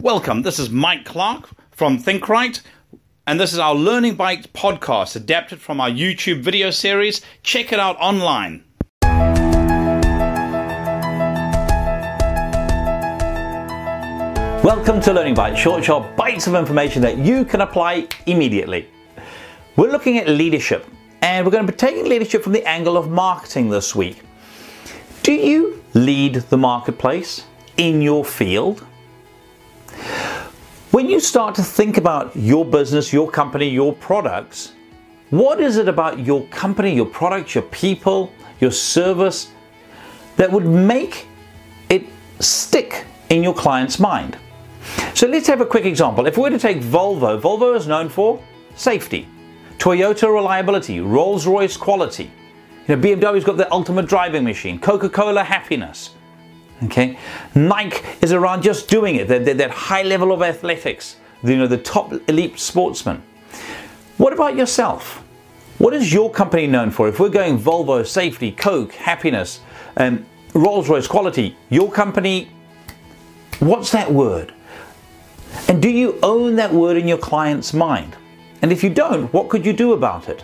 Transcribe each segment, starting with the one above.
Welcome. This is Mike Clark from ThinkRight, and this is our Learning Bites podcast adapted from our YouTube video series. Check it out online. Welcome to Learning Bites, short, short bites of information that you can apply immediately. We're looking at leadership, and we're going to be taking leadership from the angle of marketing this week. Do you lead the marketplace in your field? When you start to think about your business, your company, your products, what is it about your company, your products, your people, your service that would make it stick in your client's mind? So let's have a quick example. If we were to take Volvo, Volvo is known for safety, Toyota reliability, Rolls-Royce quality. You know, BMW's got the ultimate driving machine, Coca-Cola happiness, Okay, Nike is around just doing it. That, that, that high level of athletics. You know, the top elite sportsman. What about yourself? What is your company known for? If we're going Volvo, safety, Coke, happiness, um, Rolls-Royce quality, your company, what's that word? And do you own that word in your client's mind? And if you don't, what could you do about it?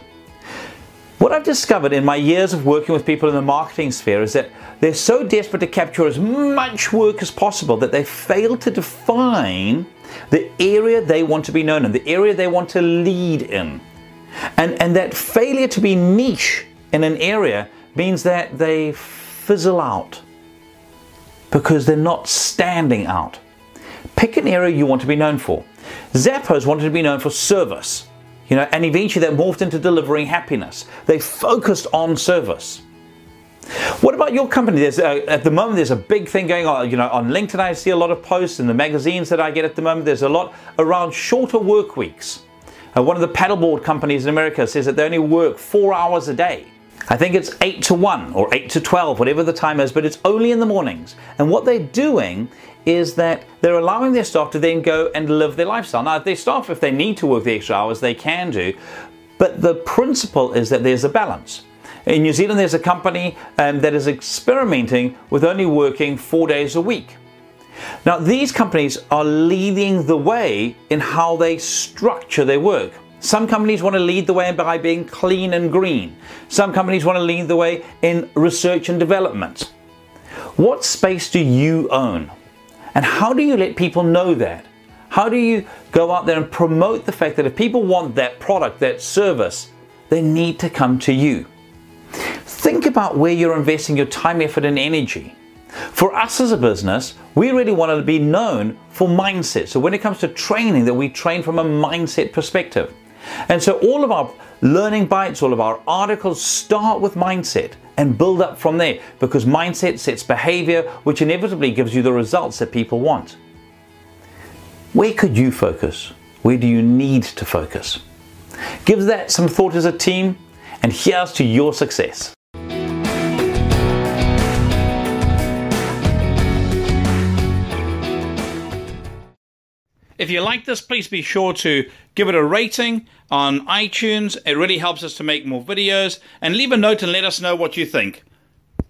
What I've discovered in my years of working with people in the marketing sphere is that they're so desperate to capture as much work as possible that they fail to define the area they want to be known in, the area they want to lead in. And, and that failure to be niche in an area means that they fizzle out because they're not standing out. Pick an area you want to be known for. Zappos wanted to be known for service. You know, and eventually they morphed into delivering happiness. They focused on service. What about your company? There's at the moment there's a big thing going on. You know, on LinkedIn I see a lot of posts in the magazines that I get at the moment. There's a lot around shorter work weeks. Uh, one of the paddleboard companies in America says that they only work four hours a day. I think it's 8 to 1 or 8 to 12, whatever the time is, but it's only in the mornings. And what they're doing is that they're allowing their staff to then go and live their lifestyle. Now, if their staff, if they need to work the extra hours, they can do. But the principle is that there's a balance. In New Zealand, there's a company um, that is experimenting with only working four days a week. Now, these companies are leading the way in how they structure their work. Some companies want to lead the way by being clean and green. Some companies want to lead the way in research and development. What space do you own? And how do you let people know that? How do you go out there and promote the fact that if people want that product, that service, they need to come to you? Think about where you're investing your time, effort, and energy. For us as a business, we really want to be known for mindset. So when it comes to training, that we train from a mindset perspective. And so all of our learning bites, all of our articles start with mindset and build up from there because mindset sets behavior, which inevitably gives you the results that people want. Where could you focus? Where do you need to focus? Give that some thought as a team, and here's to your success. If you like this, please be sure to give it a rating on iTunes. It really helps us to make more videos. And leave a note and let us know what you think.